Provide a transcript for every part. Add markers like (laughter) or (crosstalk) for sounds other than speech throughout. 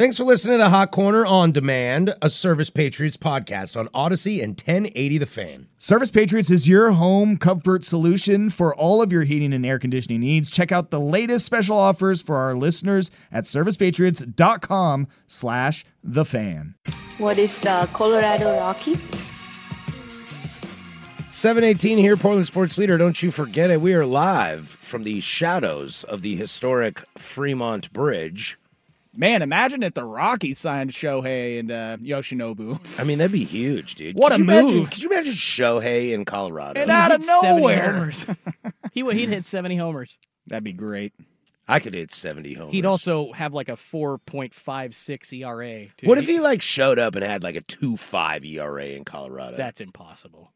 Thanks for listening to the Hot Corner on Demand, a Service Patriots podcast on Odyssey and 1080 The Fan. Service Patriots is your home comfort solution for all of your heating and air conditioning needs. Check out the latest special offers for our listeners at servicepatriots.com slash the fan. What is the Colorado Rockies? 718 here, Portland Sports Leader. Don't you forget it. We are live from the shadows of the historic Fremont Bridge. Man, imagine if the Rockies signed Shohei and uh, Yoshinobu. I mean, that'd be huge, dude. What could a you Imagine, move. could you imagine Shohei in Colorado? And out of He'd hit 70 nowhere. homers. (laughs) he would he'd hit 70 homers. That'd be great. I could hit 70 homers. He'd also have like a 4.56 ERA. too. What if he like showed up and had like a 2.5 ERA in Colorado? That's impossible.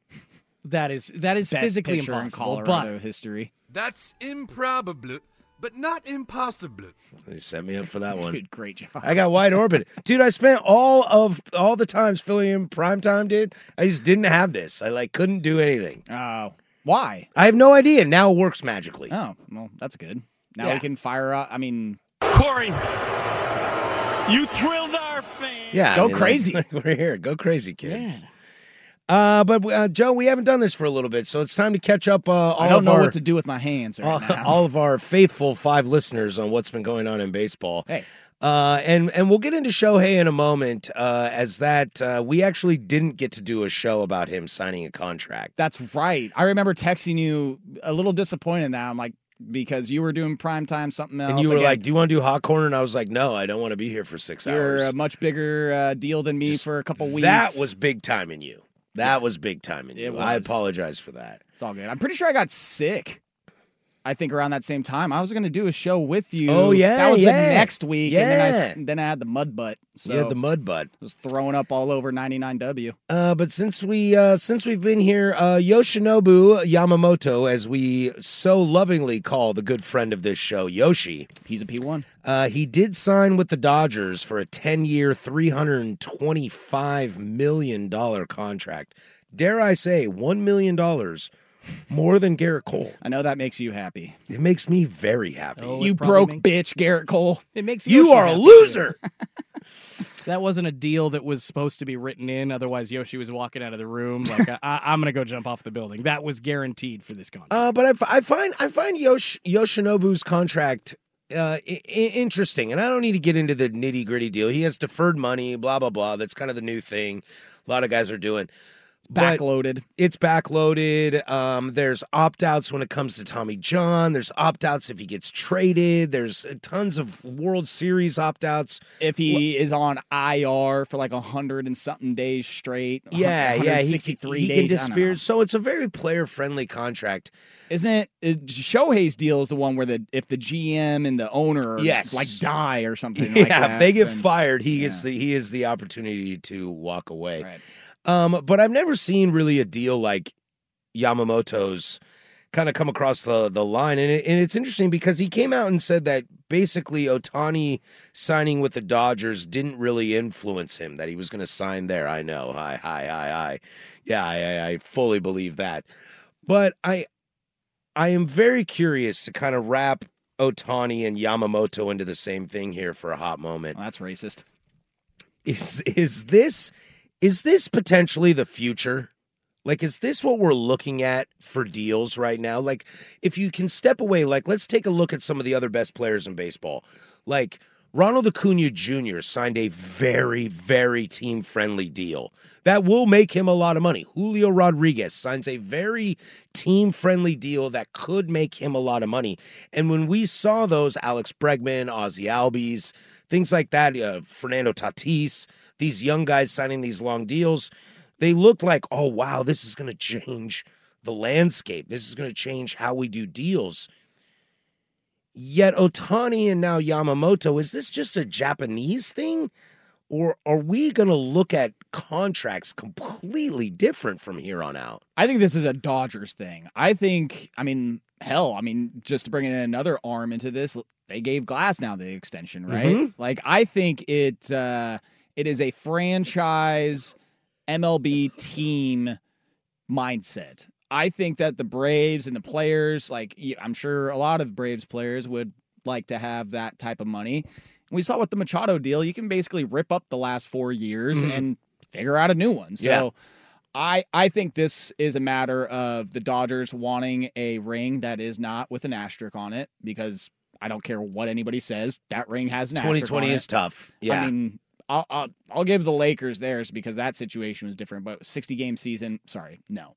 That is that is Best physically pitcher in impossible. Colorado history. That's improbable, but not impossible. They set me up for that one. Dude, great job. I got WideOrbit. Dude, I spent all of all the times filling in prime time, dude. I just didn't have this. I like couldn't do anything. Oh, why? I have no idea. Now it works magically. Oh, well, that's good. Now Yeah. we can fire up. I mean, Corey, you thrilled our fans. Yeah, I Go mean, crazy. (laughs) like, we're here. Go crazy, kids. Uh, but uh, Joe, we haven't done this for a little bit, so it's time to catch up. Uh, all I don't of know our, what to do with my hands right all, (laughs) all of our faithful five listeners on what's been going on in baseball. Hey. Uh, and and we'll get into Shohei in a moment. Uh, as that uh, we actually didn't get to do a show about him signing a contract. That's right. I remember texting you a little disappointed now. I'm like, because you were doing prime time something else. and you were Again, like, "Do you want to do hot corner?" And I was like, "No, I don't want to be here for 6 you're hours." a much bigger uh, deal than me Just- for a couple weeks. That was big time in you. That was big time in you. I apologize for that. It's all good. I'm pretty sure I got sick. I think around that same time, I was going to do a show with you. Oh, yeah, that was yeah. the next week, and then I then I had the mud butt. So you had the mud butt. was throwing up all over 99W. Uh, but since we uh, since we've been here, uh, Yoshinobu Yamamoto, as we so lovingly call the good friend of this show, Yoshi, He's a P1. uh, he did sign with the Dodgers for a ten year, three hundred and twenty five million dollar contract. Dare I say, one million dollars more than Gerrit Cole. I know that makes you happy. It makes me very happy. Oh, it you probably broke makes- bitch, Gerrit Cole. It makes you Yoshi are a happy, too. loser. (laughs) That wasn't a deal that was supposed to be written in. Otherwise, Yoshi was walking out of the room like, I, I'm going to go jump off the building. That was guaranteed for this contract. Uh, but I, f- I find I find Yosh, Yoshinobu's contract uh, I- I- interesting, and I don't need to get into the nitty gritty deal. He has deferred money, blah blah blah. That's kind of the new thing. A lot of guys are doing. Backloaded. it's backloaded. Um, there's opt outs when it comes to Tommy John. There's opt outs if he gets traded. There's tons of World Series opt outs. If he is on IR for like a hundred and something days straight. Yeah, yeah, he, 163 he days. can disappear. So it's a very player friendly contract. Isn't it? uh, Shohei's deal is the one where the if the GM and the owner Yes. like die or something. (laughs) yeah, like that, if they get then- fired, he gets the he is the opportunity to walk away. Right. Um, but I've never seen really a deal like Yamamoto's kind of come across the the line, and, it, and it's interesting because he came out and said that basically Ohtani signing with the Dodgers didn't really influence him; that he was going to sign there. I know, hi, hi, hi, hi. Yeah, I, I, I fully believe that, but I I am very curious to kind of wrap Ohtani and Yamamoto into the same thing here for a hot moment Well, that's racist. is is this is this potentially the future like is this what we're looking at for deals right now like if you can step away like let's take a look at some of the other best players in baseball like Ronald Acuna Jr. signed a very, very team friendly deal that will make him a lot of money. Julio Rodriguez signs a very team friendly deal that could make him a lot of money. And when we saw those, Alex Bregman, Ozzy Albies, things like that, uh, Fernando Tatis, these young guys signing these long deals, they look like, oh, wow, this is going to change the landscape. This is going to change how we do deals. Yet Ohtani and now Yamamoto, is this just a Japanese thing? Or are we going to look at contracts completely different from here on out? I think this is a Dodgers thing. I think, I mean, hell, I mean, just to bring in another arm into this, they gave Glasnow the extension, right? Mhm. Like, I think it uh, it is a franchise MLB team mindset. I think that the Braves and the players, like I'm sure a lot of Braves players would like to have that type of money. We saw with the Machado deal, you can basically rip up the last four years Mhm. and figure out a new one. So Yeah. I I think this is a matter of the Dodgers wanting a ring that is not with an asterisk on it because I don't care what anybody says, that ring has an asterisk 2020 is it. is tough. Yeah. I mean, I'll, I'll I'll give the Lakers theirs because that situation was different. But 60 game season, sorry, no.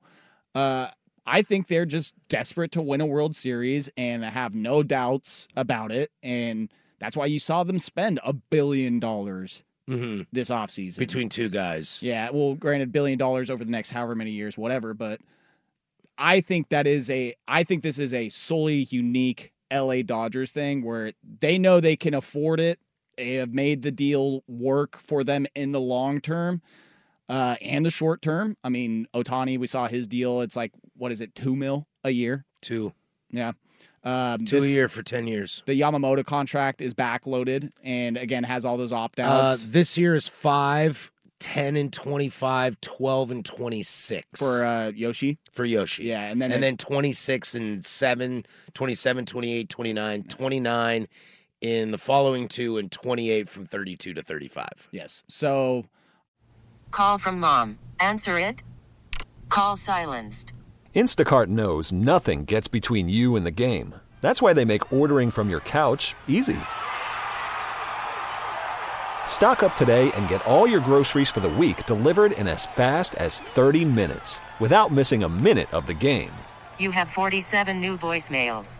Uh, I think they're just desperate to win a World Series and have no doubts about it, and that's why you saw them spend a billion dollars Mhm. this offseason. between two guys. Yeah, well, granted, billion dollars over the next however many years, whatever. But I think that is a, I think this is a solely unique LA Dodgers thing where they know they can afford it. They have made the deal work for them in the long term uh, and the short term. I mean, Ohtani, we saw his deal. It's like, what is it, two mil a year? Two. Yeah. Um, Two a year for 10 years. The Yamamoto contract is backloaded and again has all those opt Uh, outs. this year is 5, 10 and 25, 12 and 26. for uh, Yoshi. for Yoshi. Yeah, and then and it- then 26 and 7, 27, 28, 29, 29 in the following two, and 28 from 32 to 35. Yes. So Call from mom. Answer it. Call silenced. Instacart knows nothing gets between you and the game. That's why they make ordering from your couch easy. Stock up today and get all your groceries for the week delivered in as fast as 30 minutes without missing a minute of the game. You have 47 new voicemails.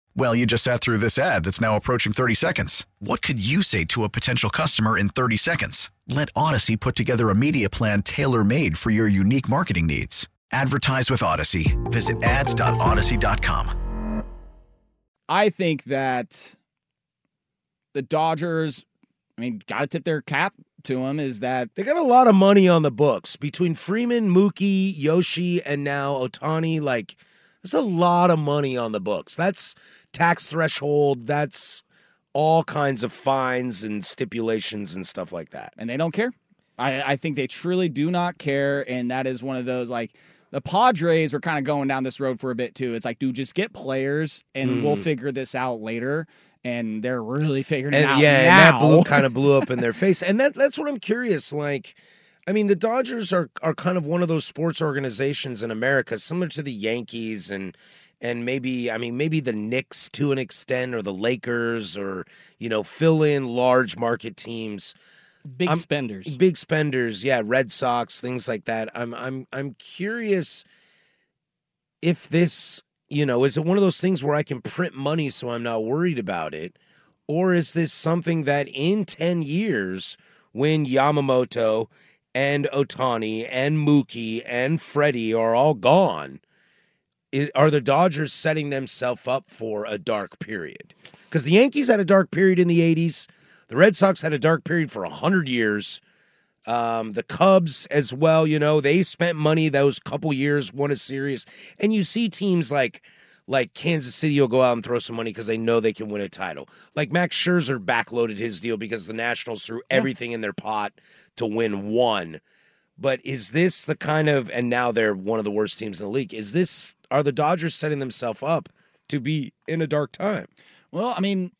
Well, you just sat through this ad that's now approaching 30 seconds. What could you say to a potential customer in 30 seconds? Let Odyssey put together a media plan tailor made for your unique marketing needs. Advertise with Odyssey. Visit ads.odyssey.com. I think that the Dodgers, I mean, got to tip their cap to them is that They got a lot of money on the books between Freeman, Mookie, Yoshi, and now Ohtani. Like, there's a lot of money on the books. That's tax threshold. That's all kinds of fines and stipulations and stuff like that. and they don't care. I, I think they truly do not care, and that is one of those like the Padres were kind of going down this road for a bit too. It's like, dude, just get players, and we'll Mhm. figure this out later. And they're really figuring it and out yeah, and that blew (laughs) kind of blew up in their face. And that that's what I'm curious. Like, I mean, the Dodgers are are kind of one of those sports organizations in America, similar to the Yankees and and maybe I mean maybe the Knicks to an extent, or the Lakers, or you know, fill in large market teams. Big I'm- spenders. Big spenders, yeah, Red Sox, things like that. I'm I'm I'm curious if this, you know, is it one of those things where I can print money so I'm not worried about it? Or is this something that in 10 years, when Yamamoto and Ohtani and Mookie and Freddie are all gone, are the Dodgers setting themselves up for a dark period? Because the Yankees had a dark period in the 80s. The Red Sox had a dark period for 100 years. Um, the Cubs as well, you know, they spent money those couple years, won a series. And you see teams like like Kansas City will go out and throw some money because they know they can win a title. Like Max Scherzer backloaded his deal because the Nationals threw everything in their pot to win one. But is this the kind of and now they're one of the worst teams in the league? Is this are the Dodgers setting themselves up to be in a dark time? Well, I mean,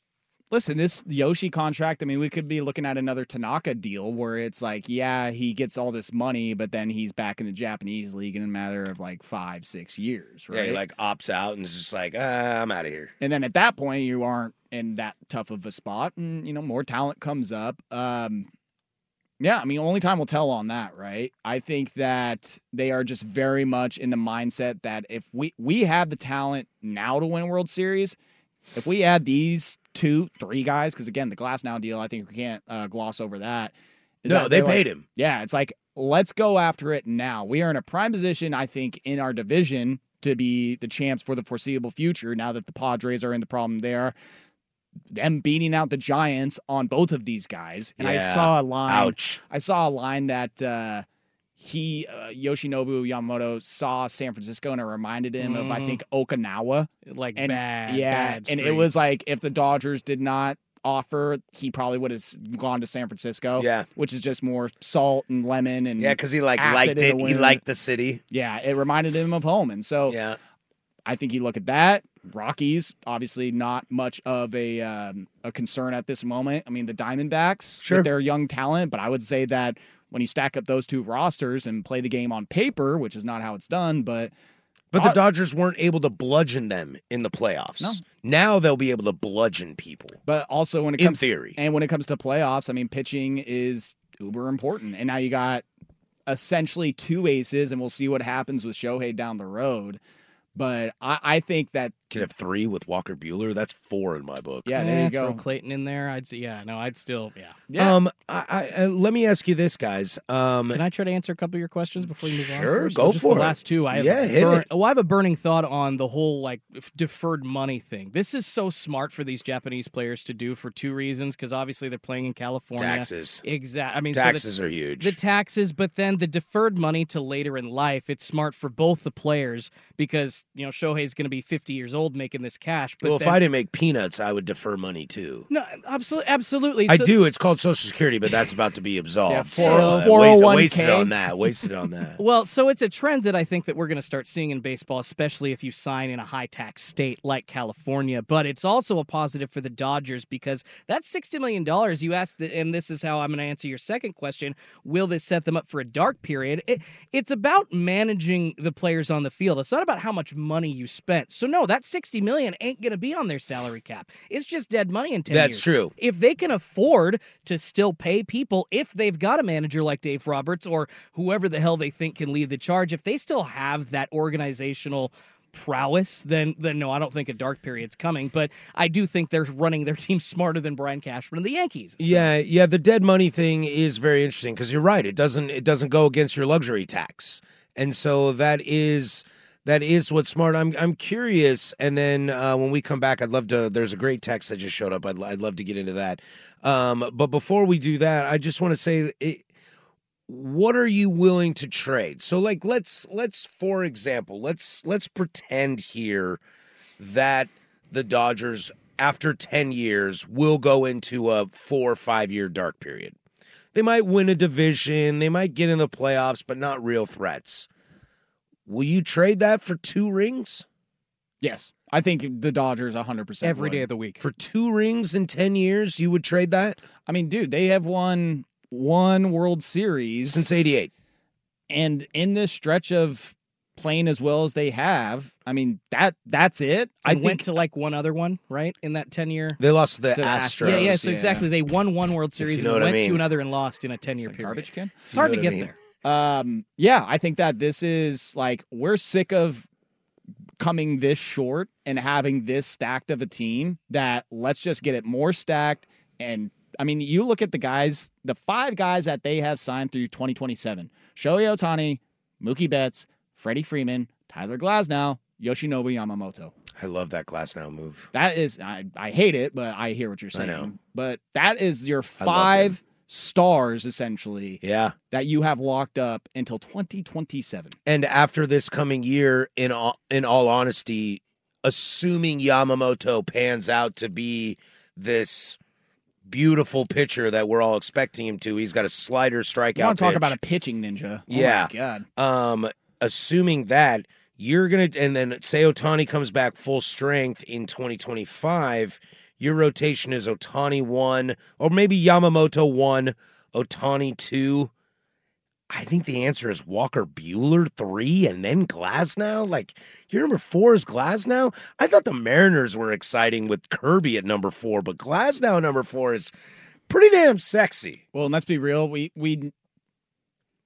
listen, this Yoshi contract, I mean, we could be looking at another Tanaka deal where it's like, yeah, he gets all this money, but then he's back in the Japanese league in a matter of like five, six years, right? Yeah, he like opts out and is just like, ah, I'm out of here. And then at that point, you aren't in that tough of a spot, and you know more talent comes up. Um, yeah, I mean, only time will tell on that, right? I think that they are just very much in the mindset that if we we have the talent now to win World Series, if we add these two, three guys, because again, the Glasnow deal, I think we can't uh, gloss over that. No, that they paid like- him. Yeah, it's like let's go after it now. We are in a prime position, I think, in our division to be the champs for the foreseeable future. Now that the Padres are in the problem there, them beating out the Giants on both of these guys, and I saw a line. Ouch. I saw a line that. Uh, he uh, Yoshinobu Yamamoto saw San Francisco and it reminded him of I Mhm. think Okinawa Like and bad, yeah bad and it was like if the Dodgers did not offer he probably would have gone to San Francisco Yeah. which is just more salt and lemon and Yeah, because he like liked it. He liked the city. yeah it reminded him of home and so Yeah. I think you look at that Rockies obviously not much of a um, a concern at this moment I mean the Diamondbacks Sure. with their young talent but I would say that when you stack up those two rosters and play the game on paper which is not how it's done but But the Dodgers weren't able to bludgeon them in the playoffs. No. Now they'll be able to bludgeon people. But also when it comes In theory. and when it comes to playoffs, I mean pitching is uber important. And now you got essentially two aces, and we'll see what happens with Shohei down the road. But I, I think that Can have three with Walker Buehler. That's four in my book. yeah, there you throw go. Clayton in there. I'd say, yeah, no, I'd still, yeah. Yeah. Um, I, I, uh, let me ask you this, guys. Um, Can I try to answer a couple of your questions before you move on? Sure, go just for the it. last two. I have Yeah, a hit burn- it. Well, I have a burning thought on the whole like f- deferred money thing. This is so smart for these Japanese players to do for two reasons. Because obviously they're playing in California. taxes. Exactly. I mean, so the- Taxes are huge. the taxes, but then the deferred money to later in life. It's smart for both the players because you know Shohei's going to be 50 years old making this cash. But well, if I didn't make peanuts, I would defer money too. no, absolutely, absolutely. I So- do. It's called Social Security, but that's about to be absolved. Yeah, so, uh, 401k. wasted on that. Wasted on that. (laughs) Well, so it's a trend that I think that we're going to start seeing in baseball, especially if you sign in a high tax state like California. But it's also a positive for the Dodgers because that's sixty million dollars. You asked, the, and this is how I'm going to answer your second question: Will this set them up for a dark period? It, it's about managing the players on the field. It's not about how much money you spent. So no, that sixty million ain't going to be on their salary cap. It's just dead money in ten That's years. true. If they can afford to still pay people, if they've got a manager like Dave Roberts or whoever the hell they think can lead the charge, if they still have that organizational prowess, then then no, I don't think a dark period's coming. But I do think they're running their (laughs) team smarter than Brian Cashman and the Yankees. So- Yeah, yeah. The dead money thing is very interesting because you're right. It doesn't it doesn't go against your luxury tax, and so that is that is what's smart. I'm I'm curious, and then uh, when we come back, I'd love to. There's a great text that just showed up. I'd I'd love to get into that. Um, but before we do that, I just want to say. It, what are you willing to trade so like let's let's for example let's let's pretend here that the dodgers after 10 years will go into a four or five year dark period they might win a division they might get in the playoffs but not real threats will you trade that for two rings Yes, I think the Dodgers 100 percent every day of the week. for two rings in 10 years you would trade that I mean, dude, they have won one World Series since 88 and in this stretch of playing as well as they have, I mean that that's it. I I think went to like one other one, right? In that ten year. they lost to the The astros Yeah, yeah. So yeah. exactly, they won one World Series you know and what I went to another and lost in a ten year Like period. garbage can. It's hard to get I mean. there. Um, yeah, I think that this is like we're sick of coming this short and having this stacked of a team that let's just get it more stacked. And I mean, you look at the guys, the five guys that they have signed through 2027 Shohei Ohtani, Mookie Betts, Freddie Freeman, Tyler Glasnow, Yoshinobu Yamamoto. i love that Glasnow move That is, I, I hate it, but I hear what you're I saying. know. But that is your five stars essentially yeah that you have locked up until 2027. And after this coming year, in all, in all honesty, assuming Yamamoto pans out to be this beautiful pitcher that we're all expecting him to. He's got a slider strikeout. You want to talk pitch. about a pitching ninja? Oh Yeah. my god. Um, assuming that you're gonna, and then say Ohtani comes back full strength in 2025, your rotation is Ohtani one, or maybe Yamamoto one, Ohtani two. I think the answer is Walker Buehler three, and then Glasnow. Like your number four is Glasnow. I thought the Mariners were exciting with Kirby at number four, but Glasnow number four is pretty damn sexy. Well, and let's be real. We we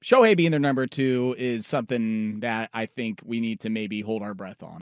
Shohei being their number two is something that I think we need to maybe hold our breath on.